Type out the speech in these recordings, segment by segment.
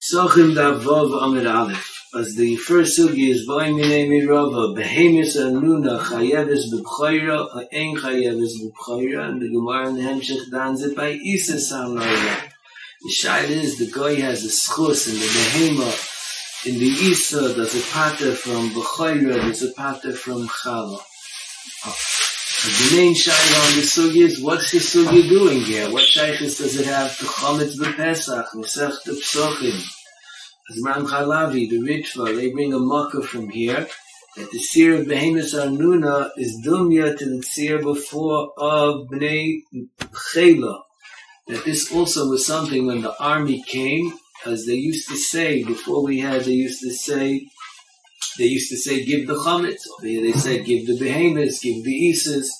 Sochim da Vav Amid Aleph. As the first sugi is by Minei Mirava, Behemis Anuna Chayevis B'Bchayra, Ha'en Chayevis B'Bchayra, and the Gemara in the Hemshech dans it by Isa Samlayla. The shayla is the guy has a schus in the Behema, in the Isa, there's a pater from B'Chayra, there's a pater from Chala. The main shayla on the sugi is, what's the sugi doing here? What shaykhis does it have to Chometz B'Pesach, Nesech the Psochim? As Ram Chalavi, the Ritva, they bring a makkah from here, that the seer of Behemoth Arnuna is dumya to the seer before of Bnei Chela. That this also was something when the army came, as they used to say, before we had, they used to say, they used to say, give the chametz. Over here they said, give the behemoths, give the isis.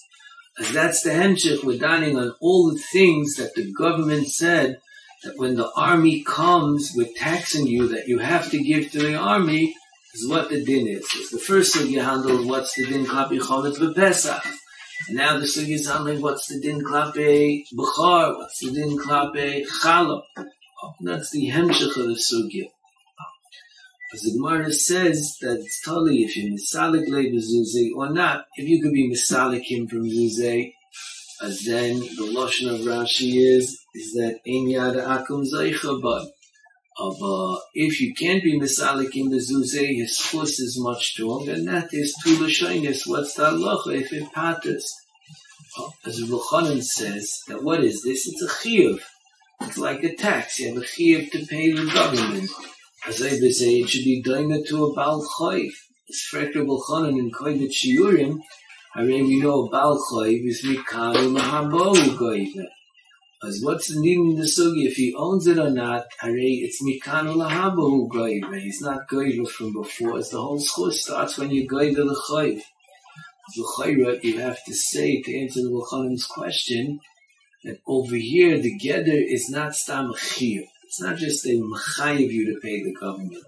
As that's the hemshech, we're dining on all the things that the government said that when the army comes with taxing you that you have to give to the army is what the din is. It's the first thing you handle what's the din klapi chometz b'pesach. And now the sugi is handling what's the din klapi b'char, what's the din klapi chalop. Oh, that's the hemshech of the sugi. As the Gemara says that it's totally if you're misalik le or not, if you could be misalik him from zuzeh, as then the lashon of Rashi is is that ein yada akum zaycha but of uh, if you can't be misalik in the zuzeh, his chus is much stronger, and that is tu l'shoinis. What's that halacha if it patters? Uh, as Ruchanan says, that what is this? It's a chiyuv. It's like a tax. You have a chiyuv to pay the government as they say, it should be doimed to a Baal chayv. It's Freker Bolchonin in Koivet Shiurim. I mean, we know Baal chayv is Mikaru Mahabo Goyve. As what's the need in the sugi if he owns it or not? Hare, it's mikan lahabahu goyve. He's not goyve from before. As the whole school starts when you goyve the chayv. L'chayra, you have to say to answer the Lachanim's question that over here the gather is not stam chiyuv. It's not just a machayiv you to pay the government.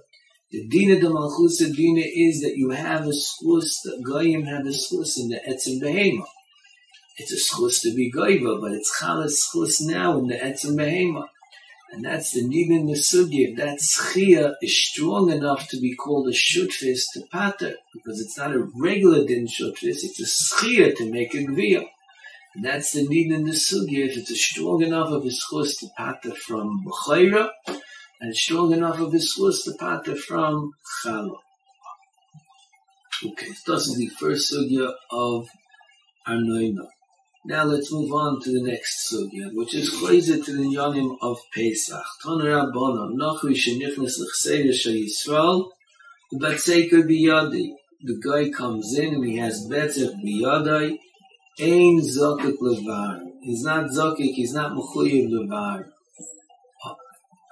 The dina de malchus dina is that you have a schus, the goyim have a schus in the etzim behema. It's a schus to be goyva, but it's chalas schus now in the etzim behema. And that's the nidin the sugi. That schia is strong enough to be called a shutfis to pater, because it's not a regular din shutfis, it's a schia to make a gviyah. And that's the need in the sugi. If it's strong enough of a schus to pater from b'chayra, and strong enough of his was to pater from Chalo. Okay, this is the first sugya of Arnoina. Now let's move on to the next sugya, which is closer to the Yonim of Pesach. Toner Rabbanon, Nochri Shenichnes L'chseir Yisrael, the Batseker Biyadi. The guy comes in and he has Betzech Biyadai, Ein Zokik Levar. He's not Zokik, he's not Mechuyev Levar.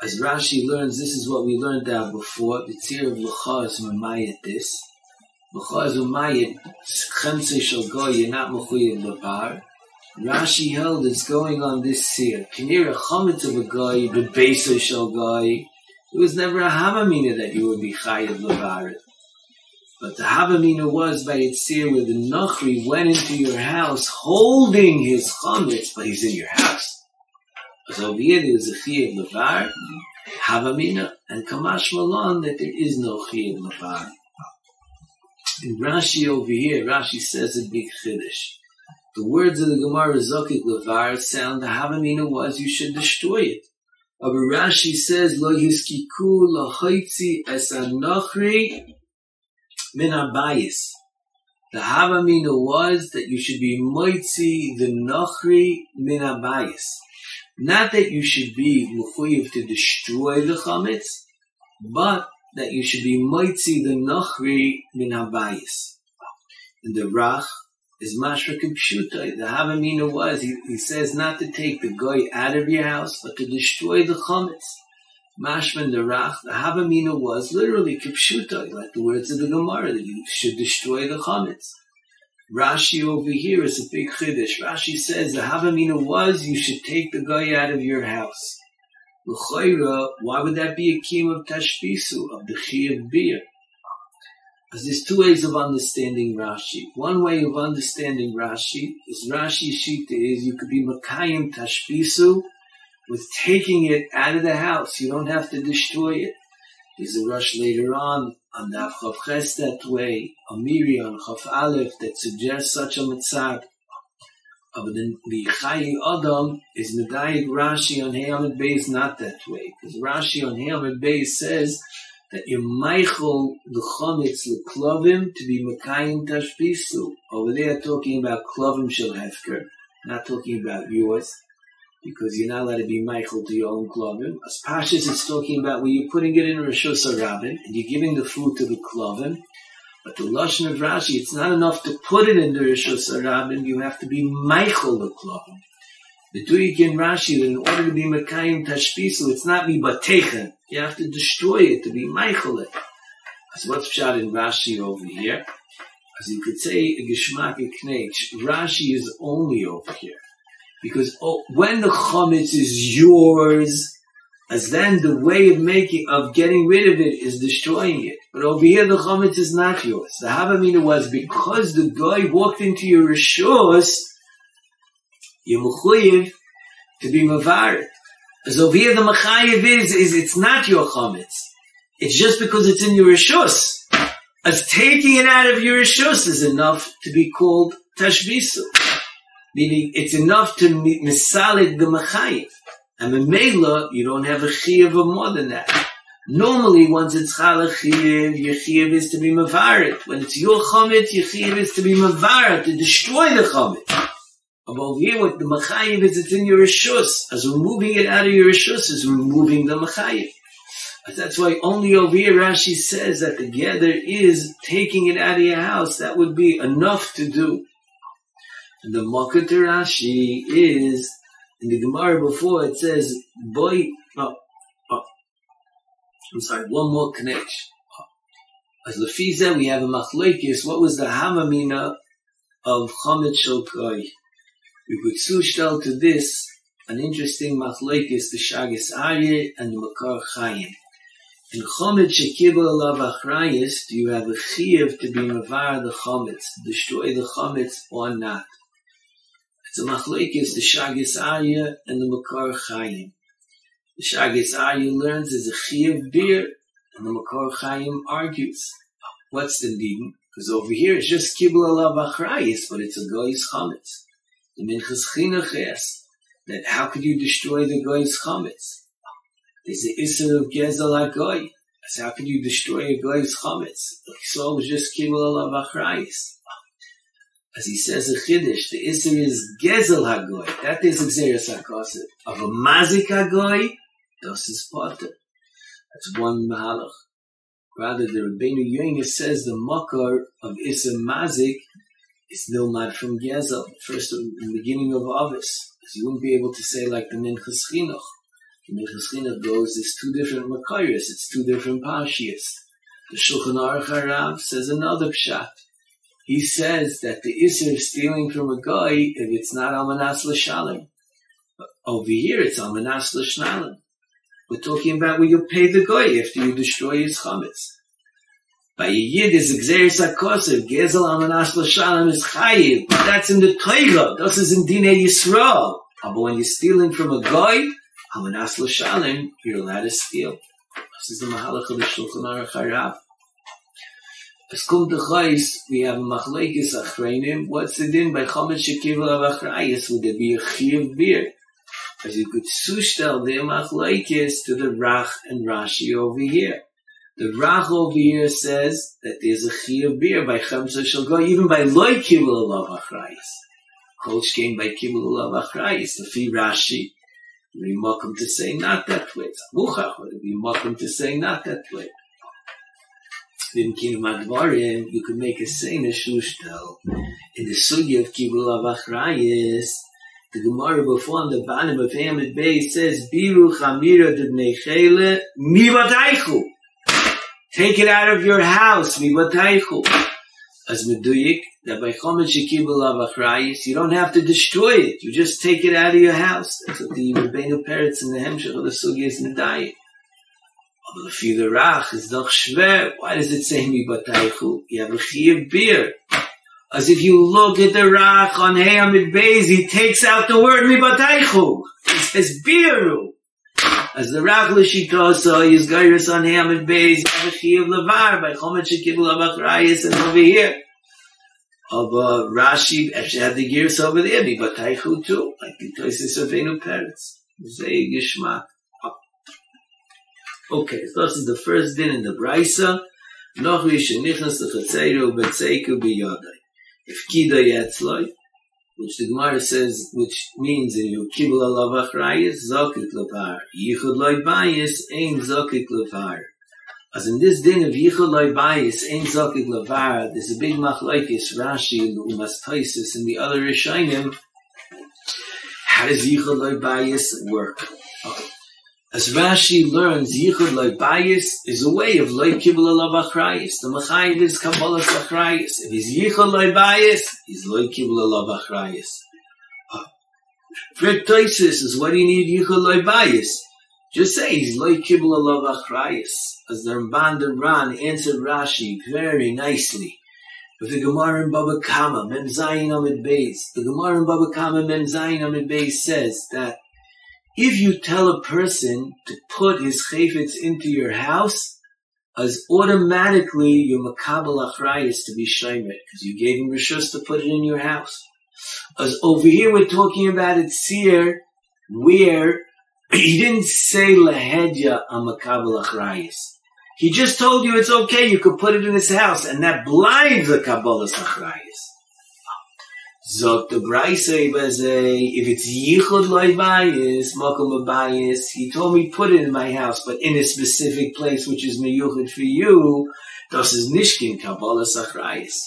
As Rashi learns, this is what we learned out before. The tzir of L'cha is mamayat this. L'cha is mamayat, chemse shal go, you're not mechuyev levar. Rashi held it's going on this tzir. Kinir a chametz of a guy, the shal guy. It was never a havamina that you would be chayev levar. But the havamina was by its tzir where the nachri went into your house holding his chametz, but he's in your house. So over here there is a chiyah levar, havamina, and kamash malon that there is no chiyah levar. In Rashi over here, Rashi says a big chiddush. The words of the Gemara Zokik levar sound the havamina was you should destroy it. But Rashi says lo yiskiku lahoitzi es anochri min abayis. The havamina was that you should be moitzi the nochri min abayis. Not that you should be mechuyev to destroy the chametz, but that you should be moitzi the nachri min habayis. And the rach is mashra kipshuta. The havamina was he, he, says not to take the goy out of your house, but to destroy the chametz. Mashman the rach. The havamina was literally kipshuta, like the words of the Gemara that you should destroy the chametz. Rashi over here is a big chiddush. Rashi says the Havamina was you should take the guy out of your house. L'chayra, why would that be a kim of tashbisu, of the chi of beer? As there's two ways of understanding Rashi. One way of understanding Rashi is Rashi Shita is you could be Makayim Tashbisu with taking it out of the house. You don't have to destroy it. There's a rush later on on the Chav Ches that way, a on Chav Aleph that suggests such a mitzad. But then the Chayi Adam is Medayik Rashi on Hayamid Beis not that way. Because Rashi on Hayamid Beis says that you're Michael the Chometz Leklovim to be Mekayim Tashbisu. Over there talking about Klovim Shel Hefker, not talking about yours because you're not allowed to be Michael to your own klovim. As Pashas is talking about where you're putting it in Rosh Hashanah and you're giving the food to the klovim. But the Lashon of Rashi, it's not enough to put it in the Rosh Hashanah, you have to be Michael the klovim. The Tuyik in Rashi, that in order to be Mekayim Tashpisu, it's not me but Techen. You have to destroy it to be Michael it. That's what's shot in Rashi over here. As you could say, a Geshmak Rashi is only over here. Because oh, when the chametz is yours, as then the way of making, of getting rid of it is destroying it. But over here the chametz is not yours. The Havamina was because the guy walked into your rishos, you're to be mavarit. As over here the machayev is, is it's not your chametz. It's just because it's in your rishos. As taking it out of your rishos is enough to be called tashbisu. Meaning, it's enough to misalik the machayiv. And in Mela, you don't have a chiyav of more than that. Normally, once it's chala chiyav, your chiyav is to be mavarit. When it's your chomet, your chiyav is to be mavarit, to destroy the chomet. But over here, what the machayiv is, it's in your rishus. As removing it out of your rishus is removing the machayiv. That's why only over here Rashi says that the gather is taking it out of your house. That would be enough to do. The Makot Rashi is in the Gemara before it says boy. Oh, oh, I'm sorry. One more connection. As Lefiza, we have a machlekes. What was the hamamina of Chomet Shulkoi? We could sustel to this an interesting machlekes, the Shagis Aryeh and the Makar Chayim. In Chomet Shekibel Alav Achrayis, do you have a chiyuv to be mavar the Chometz, destroy the Chometz or not? It's a machlekes, the Shagis Arya and the Makar Chaim. The Shagis Arya learns is a Chiyav beer, and the Makar Chaim argues. What's the din? Because over here it's just Kibbul Alav Achrayis, but it's a Goy's Chametz. The Minchas Chinuch asks that how could you destroy the Goy's Chametz? There's the Isser of Gezel HaGoy. So how could you destroy a Goy's Chametz? Like so it was just Kibbul Alav Achrayis as he says in Chiddush, the Isser is Gezel Hagoy. That is Xeris HaKoset. Of a Mazik Hagoy, das is Potter. That's one Mahalach. Rather, the Rabbeinu Yoina says the Makar of Isser Mazik is Nilmad from Gezel, first in the beginning of Avis. As you wouldn't be able to say like the Minchas Chinuch. The Minchas Chinuch goes, it's two different Makarias, it's two different Pashias. The Shulchan Aruch Harav says another Pshat he says that the Isser stealing from a guy if it's not Almanas L'Shalim. Over here it's Almanas L'Shnalim. We're talking about where you pay the guy after you destroy his chametz. By a yid is Xeris HaKosev, Gezel Almanas L'Shalim is Chayiv. But That's in the Torah. This is in Dinei Yisrael. But when you're stealing from a guy, Almanas L'Shalim, you're allowed to steal. This is the Mahalach of the Shulchan Aruch Der Reis, we have a machlekes achreinim, what's the din by Chomet Shekivel of Achrayis, would there be a chiv beer? As you could sustel the machlekes to the Rach and Rashi over here. The Rach over here says that there's a chiv beer by Chemsa shall go even by loy kivel of Achrayis. Kolch came by kivel of Achrayis, the fi Rashi. We mock him to say not that way. It's muchach, but we mock him to say not that way. Vim kin madvarim, you could make a same. In the sugi of Kibul Avachrayis, the Gemara before on the bottom of Hamid Bay says, Biru chamira debnei chele, mivataychu. Take it out of your house, mivataychu. As meduyik, that by chomet shekibul avachrayis, you don't have to destroy it. You just take it out of your house. That's what the Rebbeinu Peretz in the Hemshech of the Sugi is medayik. Aber für the Rach is doch. Why does it say mi bataychu? You have a chiyav beer. As if you look at the Rach on Hey Amid Beis, he takes out the word mi bataychu. It says biru. As the Rach Lashita saw, his gairis on Hey Amid Beis, you have a chiyav levar, by chomet shekibul abachrayis, and over here. Aber Rashi actually had the gears over there, mi bataychu too, like the Toises of Enu Peretz. Zay Gishmak. Okay, so this is the first din in the Brisa. Noch wie she betzeiku biyadai. If kida yetzloi, which the Gemara says, which means in you kibul alav achrayis, zokit levar. Yichud loy bayis, ein zokit levar. As in this din of Yichud loy bayis, ein zokit levar, there's a big machlaikis, Rashi, and Umas Taisis, and the other Rishayim, how does Yichud loy bayis work? As Rashi learns, Yichud loy bayis is a way of loy kibul alav achrayis. The machayiv is kabbalah achrayis. If he's Yichud loy bayis, he's loy kibul alav achrayis. Fred Toisis is what do you need Yichud loy bayis? Just say he's loy kibul alav achrayis. As the Ramban and Ran answered Rashi very nicely. With the Gemara in Baba Kama, Mem Zayin Amid Beis, the Gemara in Baba Kama, Mem Zayin Amid Beis says that if you tell a person to put his chayfetz into your house, as automatically your makabel achrayis to be shaymet, because you gave him rishus to put it in your house. As over here we're talking about it seer, where he didn't say lahedya on makabel achrayis. He just told you it's okay, you could put it in his house, and that blinds the kabbalah achrayis. If it's Yichud Loi Bayis, Mokum Bayis, he told me put it in my house, but in a specific place which is Meyuchid for you, das is Nishkin Kabbalah Sachrayis.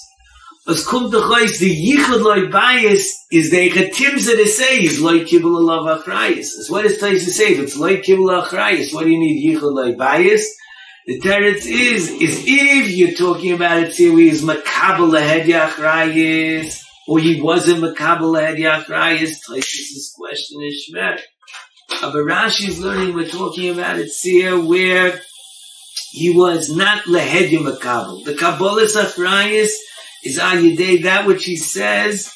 As doch reis, the Yichud loy Bayis is Echatimza to say is Loi Kibbul Alav Achrayis. As what is Tais to say? It's loy Kibbul Achrayis, what do you need Yichud loy Bayis? The teretz is, is if you're talking about it, see, we is Makabal Ahed Yachrayis, or he wasn't Makabal Ed Yachrayis, Taisus' question is Shmer. Uh, but Rashi is learning, we're talking about it here where he was not Lehedya Makabal. The Kabbalah Achrayis is Ayidei, that which he says,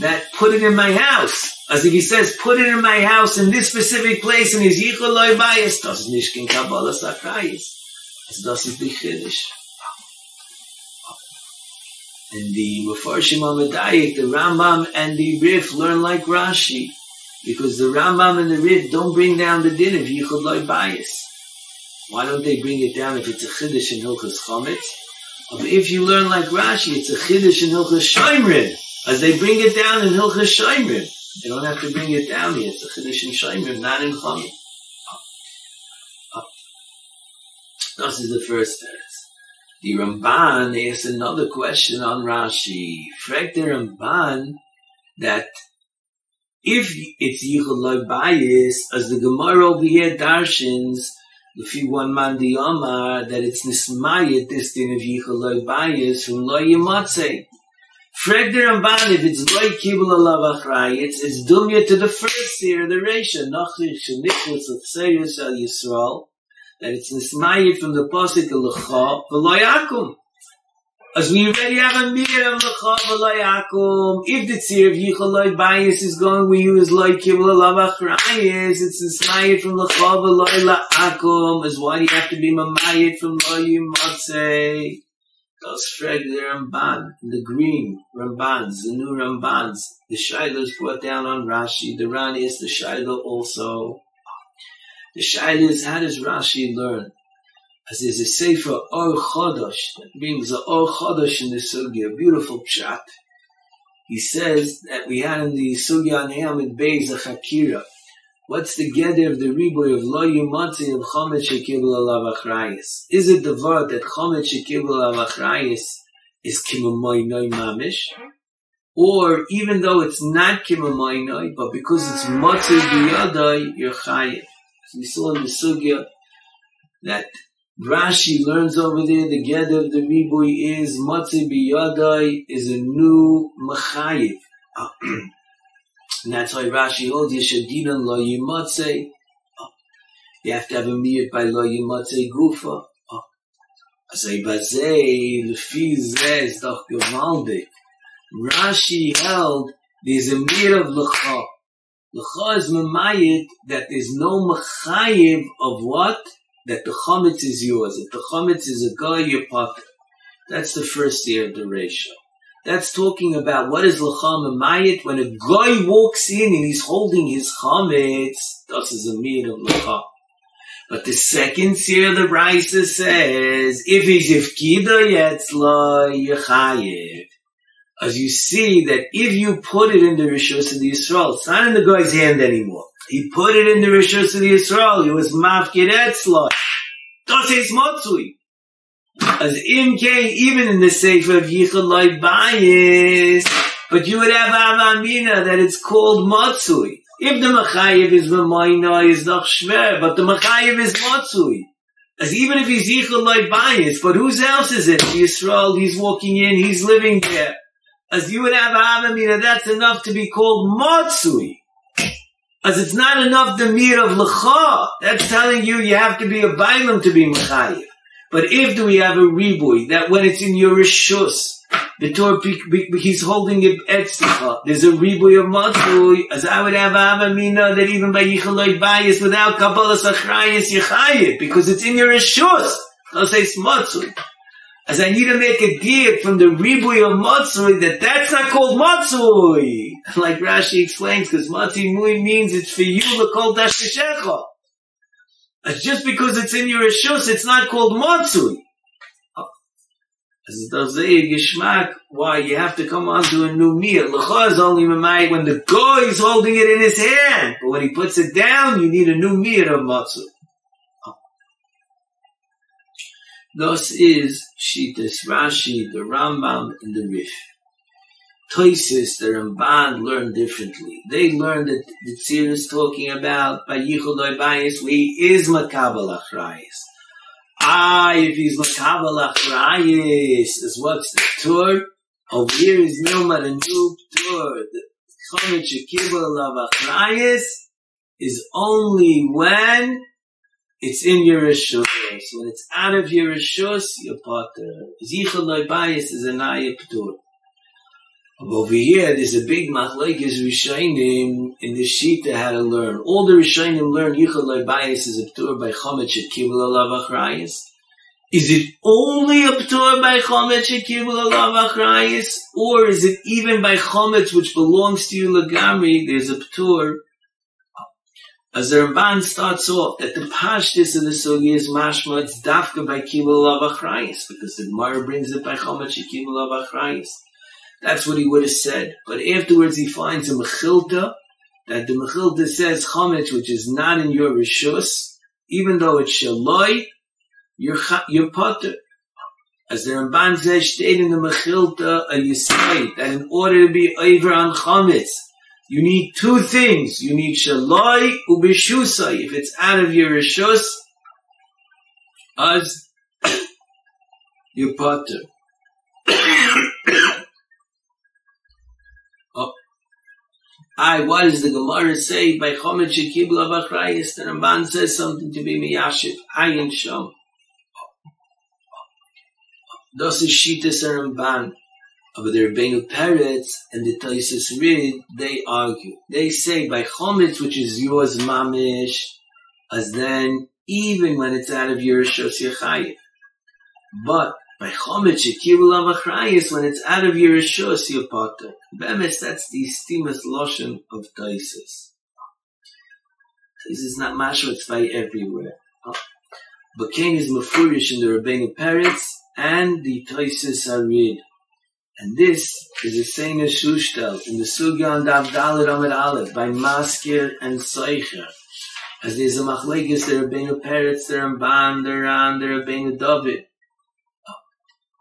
that put it in my house. As if he says, put it in my house in this specific place, and his Yichol Loi Bayis, das nicht kein Kabbalah Achrayis. Das ist die. And the Mefarshim Amadayik, the Rambam and the Rif learn like Rashi. Because the Rambam and the Rif don't bring down the din of Yichud Loi Bayis. Why don't they bring it down if it's a Chiddush in Hilchas Chometz? But if you learn like Rashi, it's a Chiddush in Hilchas Shaimrin. As they bring it down in Hilchas Shaimrin. They don't have to bring it down here. It's a Chiddush in Shaimrin, not in Chometz. This is the first. The Ramban asks another question on Rashi. Frag the Ramban that if it's Yichud Loi Bayis, as the Gemara over here darshins, if you one man the Omar, that it's Nismayet, this din of Yichud Loi Bayis, from Loi Yimatzeh. Frag the Ramban, if it's Loi Kibbul Alav Achrayitz, it's dumya to the first year, the Reisha, Nochri Shenichus of Seirus Al Yisrael, that it's nismayit from the pasuk lecha v'loyakum. As we already have a mir of lecha v'loyakum. If the tzir of yichol bias is going, we use loy kibbul alav achrayis. It's nismayit from lecha v'loyakum. Is why do you have to be mamayit from loy yimatzeh. Those frag the Ramban, the green Rambans, the new Rambans. The Shiloh is brought down on Rashi. The Rani is the Shiloh also. The shaila is how does Rashi learn? As there's a sefer Or Chodosh that brings the Or Chodosh in the sugya, a beautiful pshat. He says that we had in the sugya on Hamid Beis a Chakira. What's the gather of the riboy of Lo Yumatzi of Chomet Shekibul Alav Achrayis? Is it the word that Chomet Shekibul Alav Achrayis is Kimamoy Mamish? Or even though it's not Kimamoy Noi, but because it's Matzi Biyadai, you're Chayiv we saw in the sugya that Rashi learns over there the get of the ribui is matzi biyadai is a new machayiv. and that's why Rashi holds yeshadinan lo yimatze. You have to have a miyut by lo yimatzei gufa. As I bazei, lefi zeh is doch. Rashi held there's a mir of lecha. Lecha is memayit that there's no mechayiv of what? That the chometz is yours. If the chometz is a guy, you're potter. That's the first year of the ratio. That's talking about what is lecham mayit when a guy walks in and he's holding his chametz. This is a meat of lecham. But the second seer the Brisa says, if he's ifkida yetzla yechayev. As you see that if you put it in the Rishos of the Yisrael, it's not in the guy's hand anymore. He put it in the Rishos of the Yisrael. He was mafkid etzla. Das is motzui. As im even in the Sefer of Yichud bias, but you would have Avamina that it's called Matsui. If the Machayev is V'mayna, is not Shver, but the Machayev is Matsui. As even if he's Yichud bias, but whose else is it? The Yisrael, he's walking in, he's living there. As you would have a Avamina, that's enough to be called Matsui. As it's not enough the mir of Lecha. That's telling you you have to be a Bailam to be Machayev. But if do we have a ribui that when it's in your rishus, the Torah he's holding it etzlicha. There's a ribui of matzui. As I would have avamina that even by yichaloy bias without kabbalah sachrayis yichayit because it's in your rishus. I'll say it's matzui. As I need to make a deal from the ribui of matzui that that's not called matzui. Like Rashi explains, because matzui means it's for you to call dashkeshecha. It's just because it's in your Rishus, it's not called Matsui. As it does say Gishmak, why you have to come on to a new meal. L'cha is only Mamai when the guy is holding it in his hand. But when he puts it down, you need a new meal of Matsui. Thus is Shitas Rashi, the Rambam, and the Rif. Toisis, the Ramban learn differently. They learn that the Tzir is talking about by Yichud Bayis, he is Makabal Achrayis. Ah, if he's Makabal Achrayis, is what's the tour? Over here is Nilma, the new tour. The Chomet Shekibal of Achrayis is only when it's in your Rishus. When it's out of your Rishus, you're Potter. Yichud Bayis is an Ayah Ptur. over here, there's a big machlekes Rishonim in the Shita how to learn. All the Rishonim learn Yichud Loi Bayis is a p'tur by Chomet Shekibul Alav Achrayis. Is it only a p'tur by Chomet Shekibul Alav Achrayis? Or is it even by Chomet which belongs to you Lagami, there's a p'tur? As the Ramban starts off, that the pashtis of the sugi is mashma, it's dafka by Kibul Alav Achrayis, because the Gemara brings it by Chomet Shekibul Alav Achrayis. That's what he would have said. But afterwards he finds a mechilta, that the mechilta says chametz, which is not in your rishus, even though it's shaloi, you're, you're potter. As the Ramban says, state in the mechilta, a yisayit, that in order to be over on chametz, you need two things. You need shaloi ubishusai. If it's out of your rishus, as you're potter. Oh. I, what does the Gemara say by Chomet Shekibla Bachrayis? The Ramban says something to be Miyashiv. Ayin Shom. Das is Shitas Ramban. But the Rebbeinu Peretz and the Taisus Rid, they argue. They say by Chometz, which is yours mamish, as then even when it's out of your Shos. But by chomet shekiru lavachrayis, when it's out of your rishos, your potter. Bemes, that's the stimus lotion of Taisis. Taisis is not mashma, it's by everywhere. Oh. But Cain is mafurish in the Rabbeinu Peretz and the Taisis Arid. And this is the same as Shushtel in the Sugyan Dav Dalit Amid Aleph by Maskir and Seicher. As there's a machlekes, the Rabbeinu Peretz, the Ramban, the Ran, the Rabbeinu David.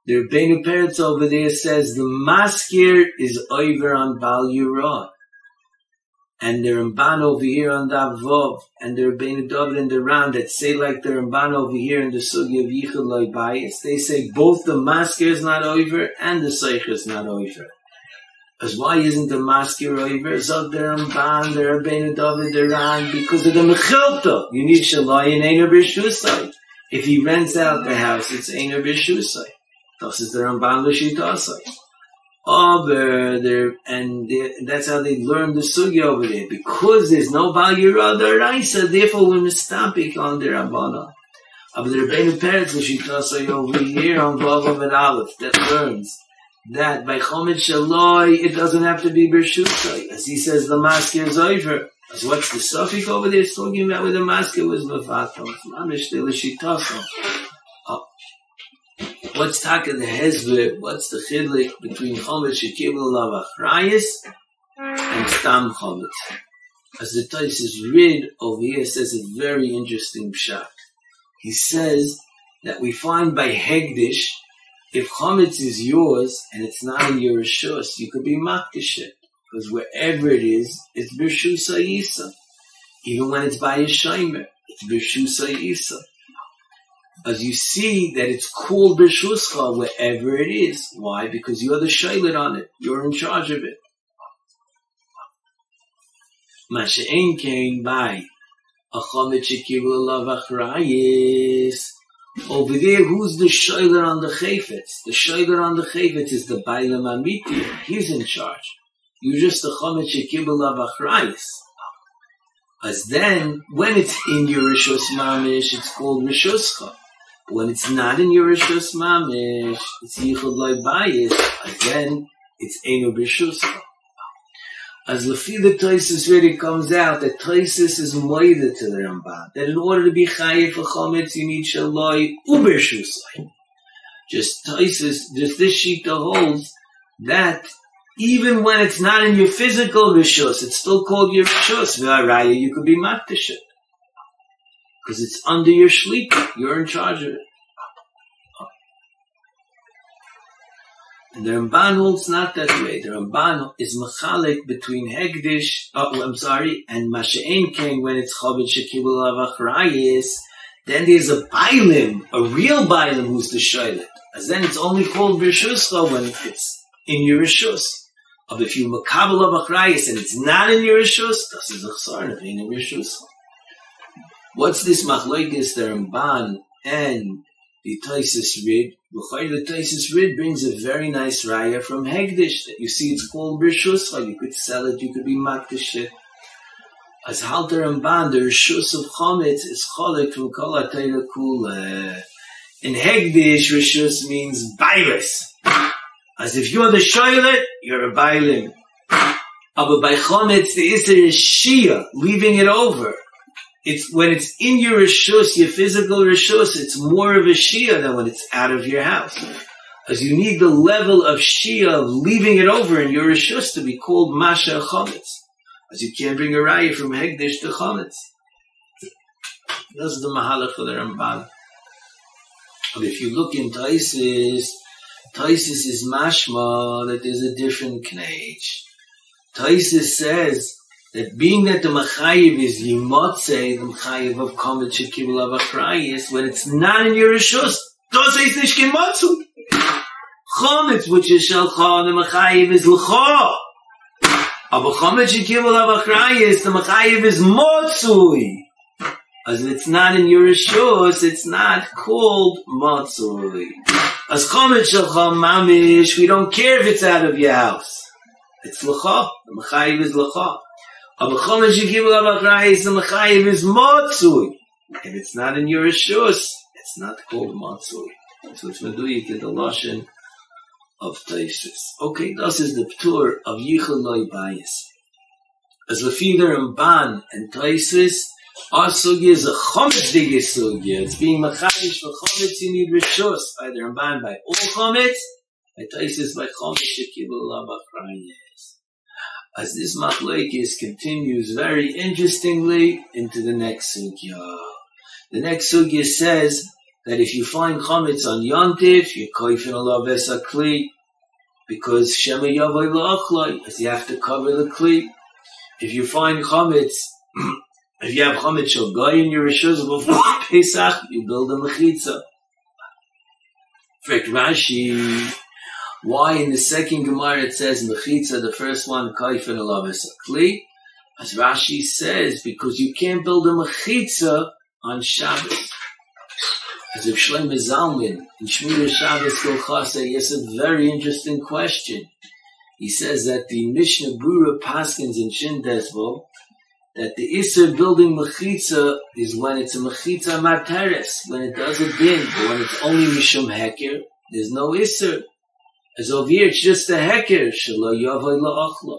The Rebbeinu Peretz over there says the maskir is over on Bal Yura. And the Ramban over here on Davov, and the Rebbeinu David and the Ran that say like the Ramban over here in the Sugi of Yichud Bayis, they say both the maskir is not over and the Seich is not over. As why isn't the masker over? Zog der Ramban, der Rabbeinu David, the Ran, because of the Mechilta. You need Shalai and Einer B'Shusai. If he rents out the house, it's Einer B'Shusai. Das is der Ramban L'Shitasai. Aber there, and that's how they learn the sugi over there. Because there's no Bal Yerada Raisa, therefore we're mistapik on the Rabbana. Aber the Rebbeinu Peretz L'Shitasai over here on Vavam and Aleph that learns that by Chomet Shaloi, it doesn't have to be Bershusai. As he says, the masker is over. As what's the suffix over there? It's talking about where the masker was Mevatam. Mamish Delishitasom. What's Taka the Hezbollah? What's the chidlik between Chomet Shekibel Lavachrayas and Stam Chomet? As the Tais is read over here, says a very interesting shot. He says that we find by Hegdish if chametz is yours and it's not in your rishus, you could be makdish because wherever it is, it's b'shusa yisa. Even when it's by a shaymer, it's b'shusa yisa. As you see that it's called b'shuscha wherever it is. Why? Because you're the shaylet on it. You're in charge of it. Masha'en came by shekibul over there, who's the shoiler on the chayfetz? The shoiler on the chayfetz is the Bailam Amiti. He's in charge. You're just the chomet shekibel of achrayis. As then, when it's in your Rishos Mamish, it's called Rishoscha. When it's not in your Rishos Mamish, it's Yichud Loi Bayis. Then, it's Eno Rishoscha. As Lefi the Toisus really comes out, that Toisus is moida to the Ramban. That in order to be Chayiv for Chometz, you need Shaloi Ubershusai. Just Toisus, just this Shita holds that even when it's not in your physical Rishus, it's still called your Rishus. V'araya, you could be Makdashit. Because it's under your sleep. You're in charge of it. And the Ramban holds not that way. The Ramban is machalik between Hegdish, oh, I'm sorry, and Masha'en came when it's Chabad Shekibul Avachrayis. Then there's a Bailim, a real Bailim who's the Shailit. As then it's only called Birshuscha when it's in your Rishus. But if you Makabal Avachrayis and it's not in your Rishus, is a Chsar, in your Rishus. What's this machlokes the Ramban and the Taisis read? the Taisis Rid brings a very nice raya from Hegdish that you see it's called Rishuscha. You could sell it, you could be Makdish. As Halter and Ban, the Rishus of Chometz is Cholik from Kol Kula. In Hegdish, Rishus means virus. As if you're the Shoilet, you're a Bailim. But by Chometz, the Isser is Shia, leaving it over. It's when it's in your rishus, your physical rishus, it's more of a shia than when it's out of your house. As you need the level of shia of leaving it over in your rishus to be called masha chometz. As you can't bring a raya from hegdish to chometz. That's the mahalach for the Ramban. But if you look in Taisis, Taisis is mashma that there's a different knage. Taisis says that being that the Machayiv is Yimotze, the Machayiv of Komet Shekibul of Achrayis, when it's not in your Rishus, does it nicht Kimotzu. Chometz, which is Shalcha, the Machayiv is L'cha. Aber Chomet Shekibul the Machayiv is Motzui. As it's not in your Rishus, it's not called Motzui. As Chomet Shalcha Mamish, we don't care if it's out of your house. It's L'cha. The Machayiv is L'cha. Aber Chomesh Yikibul Avachrayis and Mechayiv is Motzui. If it's not in your Rishus, it's not called Motzui. So it's Meduyik in the Lashon of Taisus. Okay, this is the Ptur of Yichel Loi Bayis. As Lefider and Ban and Taisus, our sugi is a chometz digi sugi. It's being machayish for chometz you need rishus by the Ramban by all chometz, by Taisus by chometz shekibul labachrayis as this machlekes continues very interestingly into the next sugya. The next sugya says that if you find chametz on yontif, you koifin alav kli, because shema yavoy la'achlai, as you have to cover the kli. If you find chametz, if you have chametz goy in your rishus before Pesach, you build a mechitza. Fact Rashi, Why in the second Gemara it says Mechitza, the first one, Kaifin Alavis Kli? As Rashi says, because you can't build a Mechitza on Shabbos. As if Shlomo Zalman in Shmiras Shabbos Kehilchasa, yes, a very interesting question. He says that the Mishnah Brura Paskins in Shindesvo, that the Isser building Mechitza is when it's a Mechitza Materes, when it does a din, but when it's only Mishum Heker, there's no Isser. As over here, it's just a Heker, Shalo Yavai La'achla.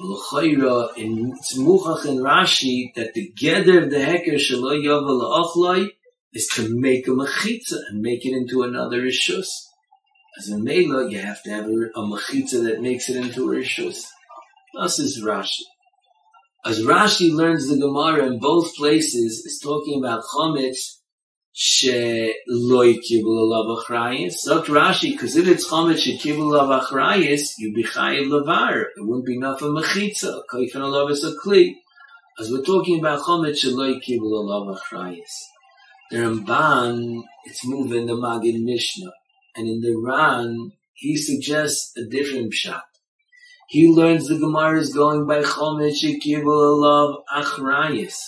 L'chayra, in Tzmuchach and Rashi, that the Geder of the Heker Shalo Yavai La'achla is to make a Mechitza and make it into another Rishus. As a Mela, you have to have a, Mechitza that makes it into a Rishus. This is Rashi. As Rashi learns the Gemara in both places, is talking about Chometz she'loi kibul alav achrayis. So Rashi, because if it's Chometz she'kibul alav achrayis, you'd be chayiv lavar. It wouldn't be enough of mechitza. Kaifin alav is a kli. As we're talking about Chometz she'loi kibul alav achrayis. The Ramban, it's moving the Magid Mishnah. And in the Ran, he suggests a different shot. He learns the Gemara is going by Chomet Shekibul Alav Achrayis.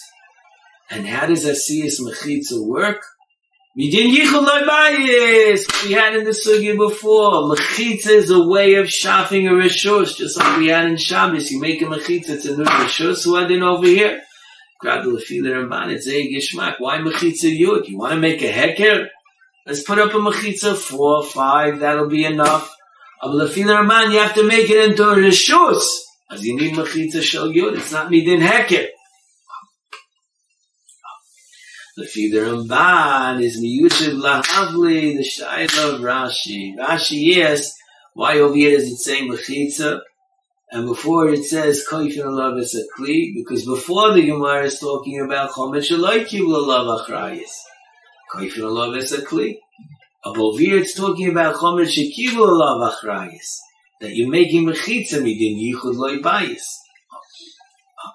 And how does Asiyas Mechitza work? We had in the Sugi before. Mechitza is a way of shopping a Rishus, just like we had in Shabbos. You make a Mechitza, it's a new Rishus. So I did over here. Grab the Lefiler and Ban, it's a Gishmak. Why Mechitza Yud? You want to make a Heker? Let's put up a Mechitza, four, five, that'll be enough. But Lefiler man, you have to make it into a reshus. As you need mechitza shel yud, it's not midin heker. Lefiler man is miyuchiv lahavli, the shayla of Rashi. Rashi, yes, why over here does it say mechitza? And before it says koifin alav is a kli, because before the Gemara is talking about chomet shaloi kibul alav achrayis. Koifin alav is a kli. Above here it's talking about chomer shekivu alav achrayis. That you're making mechitza midin yichud loy bayis.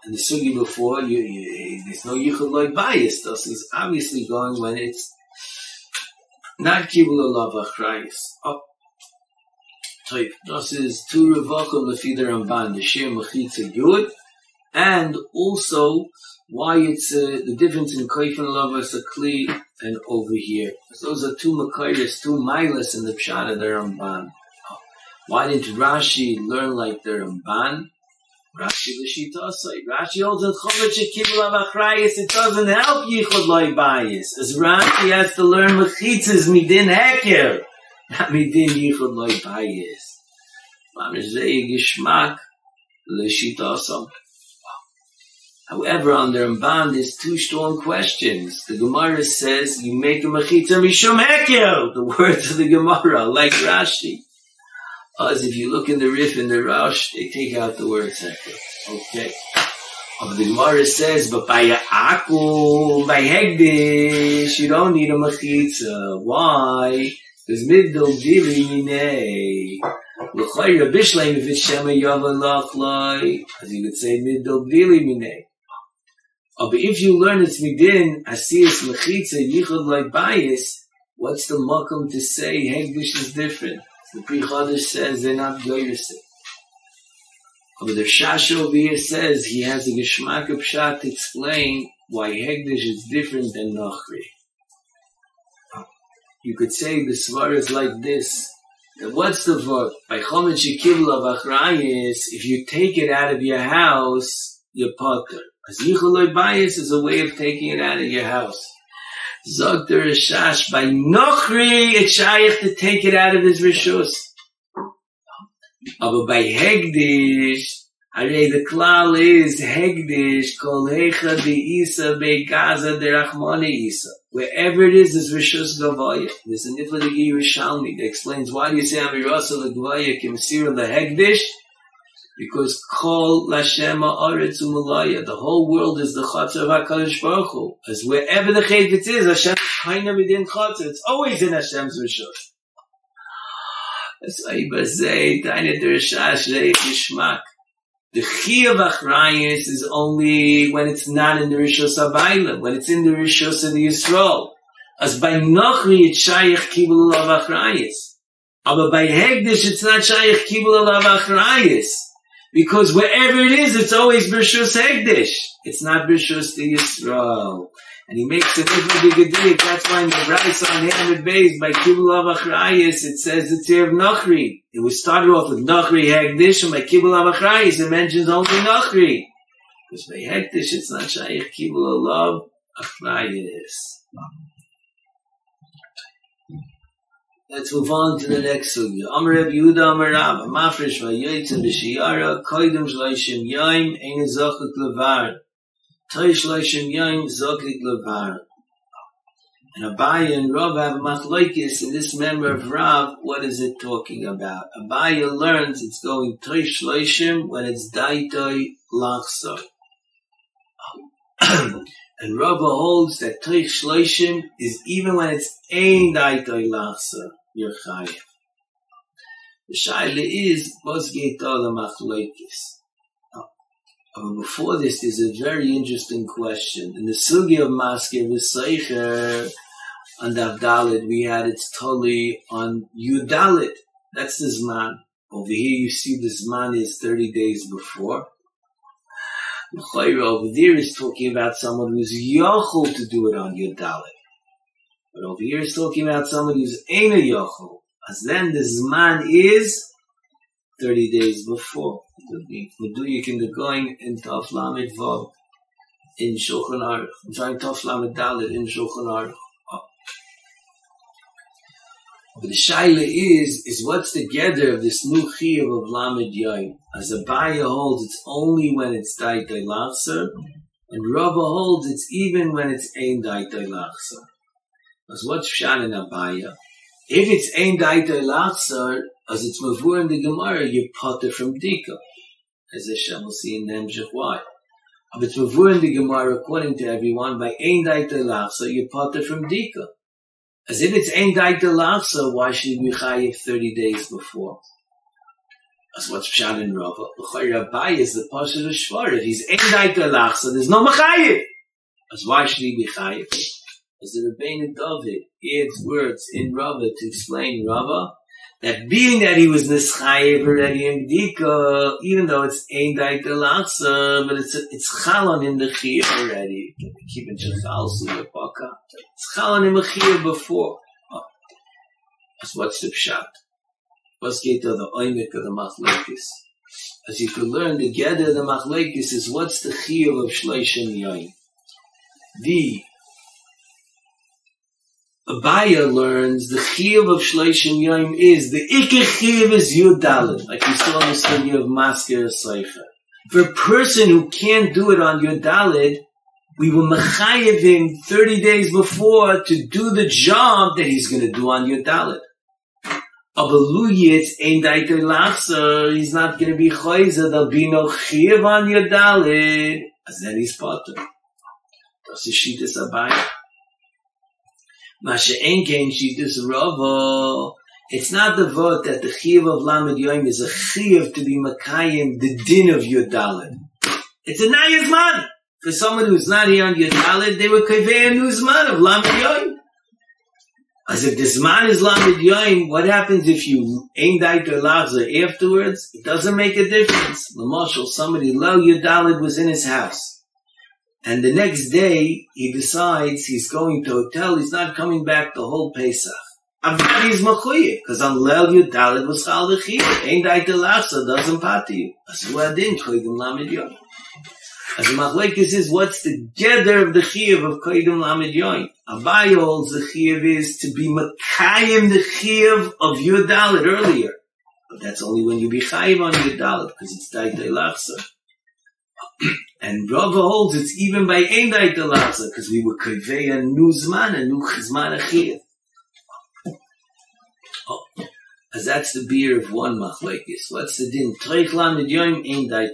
In the sugi before, you, you, there's no yichud bias. This is obviously going when it's not kibul alav achrayis. Oh. Type. This is two revokel lefider Ramban, the shir mechitza yud. And also, why it's uh, the difference in Kaifin Lavas Kli and over here. Those are two Makairis, two Milas in the Pshat of the Ramban. Why didn't Rashi learn like the Ramban? Rashi l'shitasai. Rashi holds Chomet Shekibul Avachrayis. It doesn't help Yichud Loi Bayis. As Rashi has to learn Mechitzas Midin Heker. Not Midin Yichud Loi Bayis. Mamish Zei Gishmak l'shitasai. However, on the Ramban, there's two strong questions. The Gemara says, you make a mechitza mishum hekel, the words of the Gemara, like Rashi. As if you look in the Rif and the Rosh, they take out the word hekel. Okay. But the Gemara says, but by Ya'akum, by Hegdish, you don't need a mechitza. Why? Because middle dili minei. L'chayra bishleim if it's shema yavan lachlai. As you would say, middle dili minei. Oh, but if you learn it's midin, asiyas mechitza, yichud like bias, what's the makom to say Hegdish is different? The Pri says they're not goyersim. Oh, but the Shasha over here says he has a geshmak of pshat to explain why Hegdish is different than Nachri. You could say the svar is like this. That what's the vod? By Chomet Shekibla of Achrayis, if you take it out of your house, you're potter. As Yichuloi Bayis is a way of taking it out of your house. Zog the by Nochri, it's shaykh to take it out of his Rishus. But by Hegdish, Are the klal is Hegdish, Kol Hecha de Isa be Gaza de Rachmane Isa. Wherever it is, is Rishus Gavaya. There's a Nifla de Yerushalmi that explains why do you say Amirasa le Gavaya Kimsira the Hegdish? Because Kol Lashema Aretz Umalaya, the whole world is the Chatzar of HaKadosh Baruch Hu. As wherever the Chayvitz is, Hashem Haina Midin Chatzar, it's always in Hashem's Rishus. That's why Bazei, Taina Dershash, Reich Yishmak. The Chiyav Achrayis is only when it's not in the Rishos Abayla, when it's in the Rishos of the Yisrael. As by Nochri, it's Shayach Kibbul of Achrayis. Aber by Hegdish, it's not Shaykh Kibbul Alav Achrayis. Because wherever it is, it's always Bershus Hegdish. It's not Bershus the Yisrael. And he makes a big big That's why in the Bryce on Hamid Bays by Kibbul Alav Achrayis, it says it's here of Nachri. It was started off with Nachri Hegdish, and by Kibbul Alav Achrayis, it mentions only Nachri. Because by Hegdish, it's not Shaykh Kibbul Alav Achrayis. Let's move on to the next sugya. Amar Reb Yehuda Amar Rav, Mafresh Vayoytze B'Shiyara, Koidem Shloishim Yoim, Ein Zochik Levar. Toy Shloishim Yoim, Zochik Levar. And Abaya and Rav have Machloikis, in this member of Rav, what is it talking about? Abaya learns it's going Toy Shloishim when it's Daitoi Lachsoi. and Rabba holds that Toich Shloishim is even when it's Ein Daitoi Lachsoi. You're. The shaila is, all machlekes. But before this, there's a very interesting question. In the sugi of Maskir V'Seicher, on Davdalit, we had its totally on Yudalit. That's the Zman. Over here, you see the Zman is 30 days before. The Khaira over there is talking about someone who's yochel to do it on Yudalit. But over here is talking about somebody who's ain't a yochel. As then the zman is 30 days before. Meduyik in the going in Taf Lamed Vav in Shulchan Aruch. I'm trying Taf Lamed Dalet in Shulchan Aruch. But the shaila is, is what's the gather of this new chiyuv of Lamed Yain? As a holds, it's only when it's Daitai Lachser, and Rabba holds, it's even when it's Ein Daitai Lachser. As what's Pshan in Abaya? If it's Ein Daita Lachsar, as it's Mavur in the Gemara, you potter from Dika. As Hashem will see in Nemshech why. But it's Mavur in the Gemara, according to everyone, by Ein Daita Lachsar, you potter from Dika. As if it's Ein Daita Lachsar, why should we chayiv 30 days before? That's what's Pshan in Rava. L'chayr Abai is the Pasha of Shvar. If he's Ein Daita Lachsar, there's no Machayiv. As why should he be chayiv? As the Rebbeinu David adds words in Rava to explain Rava, that being that he was Nischayev already in Dika, even though it's Ein Daik Delachsa, but it's, it's Chalon in the Chiyah already. Keeping Shachal Suyapaka. It's Chalon in the Chiyah before. Oh. That's what's the Pshat. What's get to the Oimek of the Machlekes? As you can learn, the of the Machlekes is what's the Chiyah of Shleishim Yoin. The Abaya learns the chiyuv of Shleishim Yom is the ikir chiyuv is Yud like we saw in the study of Masker Seifer. For a person who can't do it on Yud we will mechayev him 30 days before to do the job that he's going to do on Yud Dalit. Abaluyitz ein daiter lachser, he's not going to be choyzer, there'll be no chiyuv on Yud as then he's potter. Das ist Abaya. It's not the vote that the Chiv of Lamed Yoim is a Chiv to be Makayim, the din of Yodalid. It's a Nayas man. For someone who's not here on Yodalid, they would convey a new Zman of Lamed Yoim. As if this man is Lamed Yoim, what happens if you aim Daiter Lachzer afterwards? It doesn't make a difference. The marshal, somebody, Lo Yodalid was in his house. And the next day, he decides he's going to hotel. He's not coming back the whole Pesach. Avad is machuye, because on Leil Yud was chal v'chiyah. Ein dai telachsa, doesn't pati you. Asu adin, choydim lamed. As the machlekes is, what's the gather of the chiyuv of koidim lamed yoy? Abai holds the chiyuv is to be makayim the chiyuv of Yud earlier. But that's only when you be chayiv on Yud because it's dai telachsa. And Rava holds it's even by Ein Dait because we would convey a new Zman, a new Chizman Achiyah. Oh, as that's the beer of one Machlekes. What's the din? Treich Lamed Yoim Ein Dait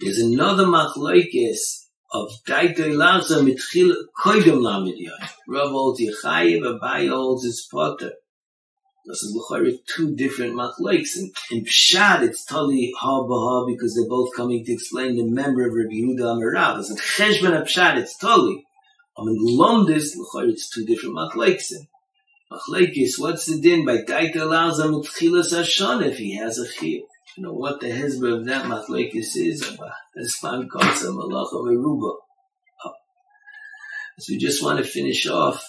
There's another Machlekes of Dait Elachza mitchil Koidem Lamed Yoim. Rava holds Yechayiv, Abai holds his Potter. This is Bukhari two different machlokes. In, in Pshad, it's totally ha baha because they're both coming to explain the member of Rabbi Yehuda Amarav. As in Cheshben Pshad, it's totally. I mean, Lomdis, Bukhari, it's two different machlokes. Machlekes, what's the din by Daita Larza Mitchilas Hashon if he has a chiyuv? You know what the hezbollah of that Machlekes is about? Espan Kotza Malacha Meruba. So we just want to finish off.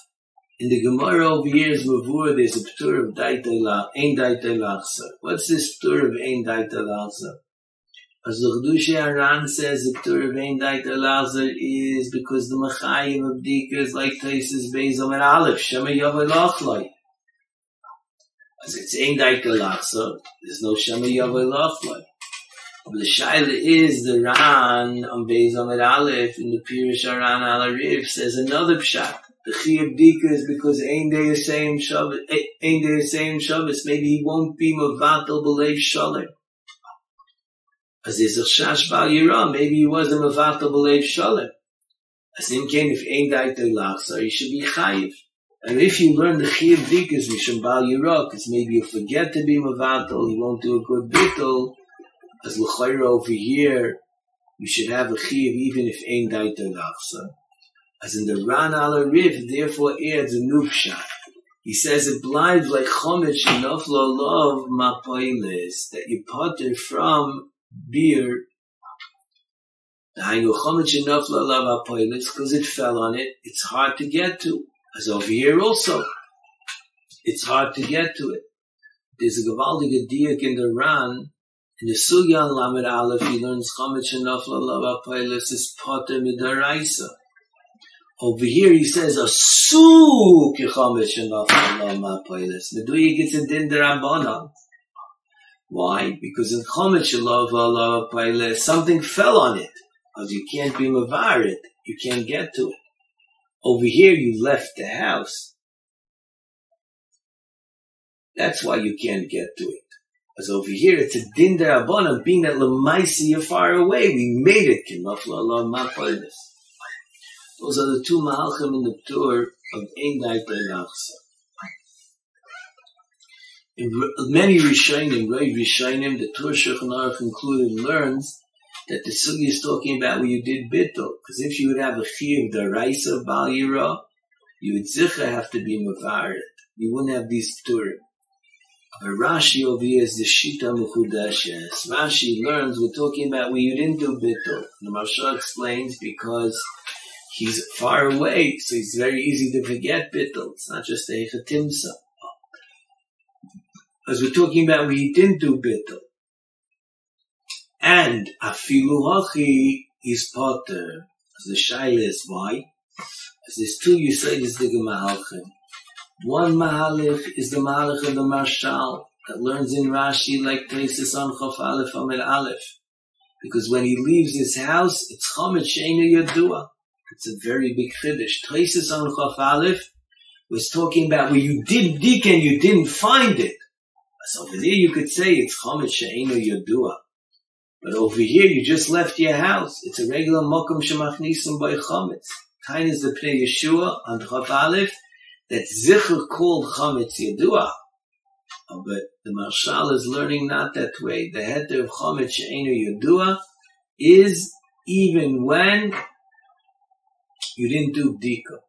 In the Gemara over here is Mavur, there's a Ptur of Daita Larza, Ein Daita Larza. What's this Ptur of Ein Daita Larza? As the Chedushi Aran says, the Ptur of Ein Daita Larza is because the Machayim of Dika is like Taisis Beis Omer Aleph, Shema Yavai Lachlai. As it's Ein Daita Larza, there's no Shema Yavai Lachlai. But the Shaila is the Ran on Beis Omer Aleph in the Pirish Aran Al Arif says another Pshat. The Chiyab Dika is because ain't Day the same Shabbos, Ein Day is saying Shabbos, maybe he won't be Mavatal B'Lev Shalom. As there's a Shash Bal Yira, maybe he was a Mavatal B'Lev Shalom. As in came if Ein Day Lach, so he should be Chayiv. And if you learn the Chiyab Dika is Misham Bal Yira, because maybe you forget to be Mavatal, you won't do a good Bittul, as L'chayra over here, you should have a Chiyav even if Ein Day Lach, as in the Ran al Rif, therefore adds a new. He says it blinds like chomich enough love mapoilis that you potter from beer. Because it fell on it. It's hard to get to. As over here also, it's hard to get to it. There's a gavaldige diak in the Ran. In the Sugyan Lamed Aleph, he learns chomich enough love mapoilis is potter midaraisa. Over here he says a su kichomet shenaf ma poilis. Meduya gets a din derabbanan. Why? Because in ma poilis, something fell on it. Because you can't be mavar it. You can't get to it. Over here you left the house. That's why you can't get to it. Because over here it's a din derabbanan, being that lemaisi you're far away. We made it ma poilis. Those are the two Mahalchim in the Ptur of Ein Daita Nachsa. In many Rishonim, Rav Rishonim, the Tur Shulchan Aruch included, learns that the Sugi is talking about when you did Bittul. Because if you would have a Chi of Bal Yira, you would Zicha have to be Mavarit. You wouldn't have these Pturim. But Rashi over here is the Shita Mechudeshes. Rashi learns we're talking about when you didn't do Bittul. The Marsha explains because he's far away, so it's very easy to forget Bittul. It's not just a Chatimsa. As we're talking about, we didn't do Bittul. And Afilu Hachi is Potter. The Shaila is why? As there's two Yisraelis Digga Mahalchim. One Mahalich is the Mahalich of the Marshal that learns in Rashi like places on Chof Aleph Amir Aleph. Because when he leaves his house, it's Chomet Sheinu Yadua. It's a very big chiddush. Toises on Chaf Aleph was talking about where you did dik and you didn't find it. So over there you could say it's Chomet She'enu Yodua. But over here you just left your house. It's a regular Mokum Shemachnisim by Chometz. Tain is the Pnei Yeshua on Chaf Aleph that Zichur called Chometz Yodua. Oh, but the Marshal is learning not that way. The head of Chometz She'enu Yodua is even when you didn't do Dika.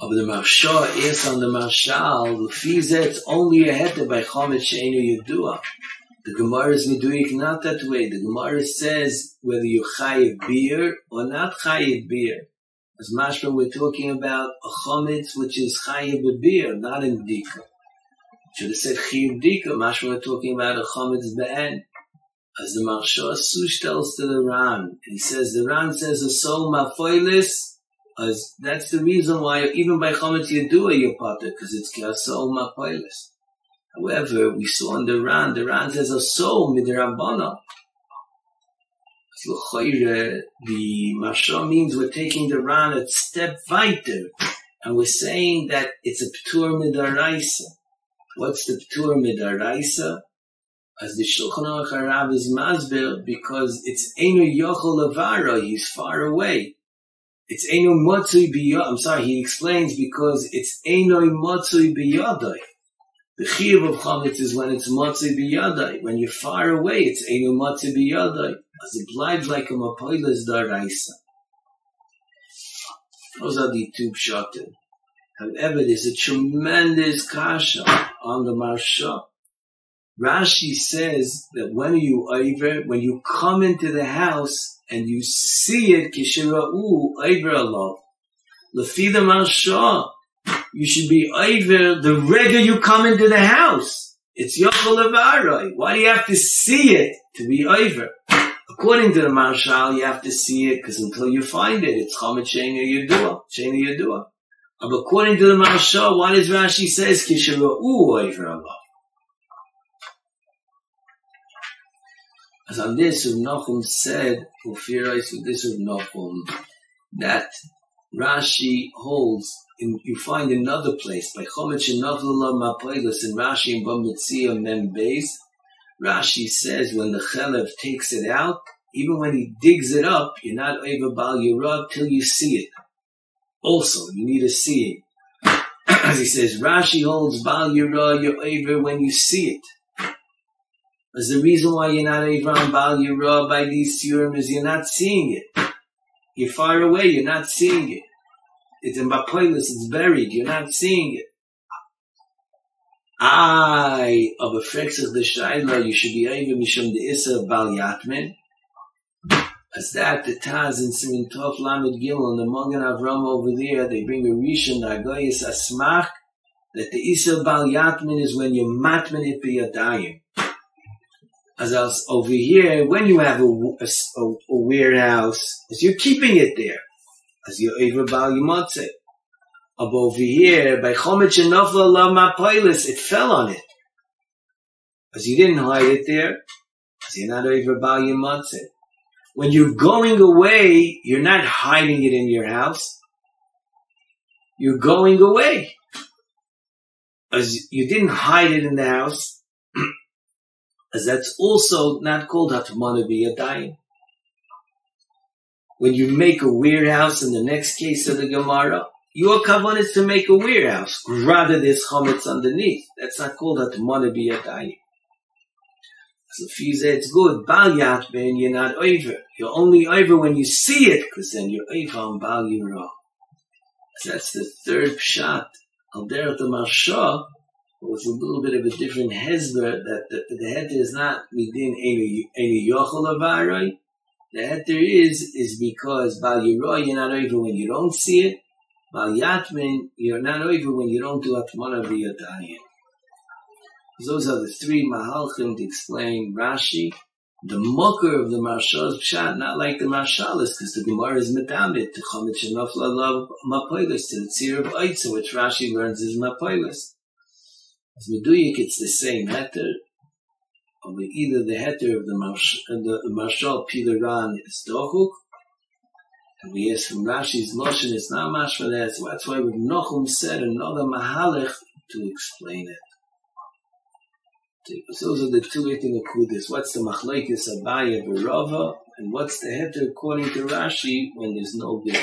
Of the Marsha is on the Fiza, it's only a heter by Chomet Sheinu Yedua. The Gemara is Meduik not that way. The Gemara says whether you chayiv beer or not chayiv beer. As Mashma, we're talking about a chometz which is chayiv beer, not in dika. Should have said chayiv dika. Mashma, we're talking about a chometz be'en as the Marsha Sush tells to the Ran, he says the Ran says a soul mafoilis, as that's the reason why even by Chometz Yedua you're potter, because it's soul mafoilis. However, we saw in the Ran, the Ran says a soul midrabana. The Marsha means we're taking the Ran a step weiter, and we're saying that it's a ptur midaraisa. What's the ptur midaraisa? As the Shulchan Aruch Harav is masbir because it's Einu Yochel Levara, he's far away. It's Einu Motzui Biyadai. I'm sorry, he explains because it's Einu Motzui Biyadai. The Chiyav of Chametz is when it's Motzui Biyadai. When you're far away, it's Einu Motzui Biyadai. As it lives like a Mapoilas Daraisa. Those are the two pshatim. However, there's a tremendous kasha on the Marsha. Rashi says that when you over, when you come into the house and you see it, kishira'u over Allah. Lafida Marsha, you should be over the regular you come into the house. It's Yochel Avarai. Why do you have to see it to be over? According to the Marshal, you have to see it because until you find it, it's Chomet Shena Yedua, Shena Yedua. But according to the Marshal, what does Rashi says? Kishara'u over Allah. As on this, Rav Nachum said, Ufirais with this Rav Nachum, that Rashi holds, in, you find another place, by Chomet Shenavlala Mapoilos, in Rashi and Bamitzia Mem Beis, Rashi says when the Chelev takes it out, even when he digs it up, you're not over Bal Yerab till you see it. Also, you need to see it. As he says, Rashi holds Bal Yerab, you're over when you see it. As the reason why you're not on Bal Yerab by these Surim is you're not seeing it. You're far away, you're not seeing it. It's in Bapoilis, it's buried, you're not seeing it. I of a of the shaila, you should be able mishum the isa bal yatmin. As that the Taz in Simin Tov Lamed Gimel and the Magen Avram over there, they bring a rishon Agoyis Asmach that the Isa Bal Yatmin is when you matmin it biyadayim. As else over here, when you have a, a, a, a warehouse, as you're keeping it there, as you're over Bal Yimotze. But over here, by Chomet Shenofla Lav Mapoilis, it fell on it. As you didn't hide it there, as you're not over Bal Yimotze. When you're going away, you're not hiding it in your house. You're going away. As you didn't hide it in the house, as that's also not called Hatmana B'Yadayim. When you make a warehouse in the next case of the Gemara, your kavan is to make a warehouse, rather there's chametz underneath. That's not called Hatmana B'Yadayim. So if you say it's good, Bal Yatben, you're not over. You're only over when you see it, because then you're over on Bal. So that's the third shot. Al Deret Marsha was a little bit of a different hezber that the, the heter is not within any yochel avarai. The heter is is because Bal Yirah you're not over when you don't see it. Bal Yatmen you're not over when you don't do Atmana B'Yadayim. Those are the three Mahalchim to explain Rashi. The mucker of the Marshal pshat, not like the Marshalis, because the Gemara is medamit to Chomet Shenofla Love Mapoilis, to the Tzir of Eitza, which Rashi learns is Mapoilis. As Meduyik, it's the same heter, or either the heter of the, Marsh, uh, the, the Marshal Pilaran is Dochuk, and we ask from Rashi's Loshen, it's not much for that, so that's why Nochum said another Mahalech to explain it. Those are the two eating akudis. What's the machlekes abaya berova, and what's the heter according to Rashi when there's no bit.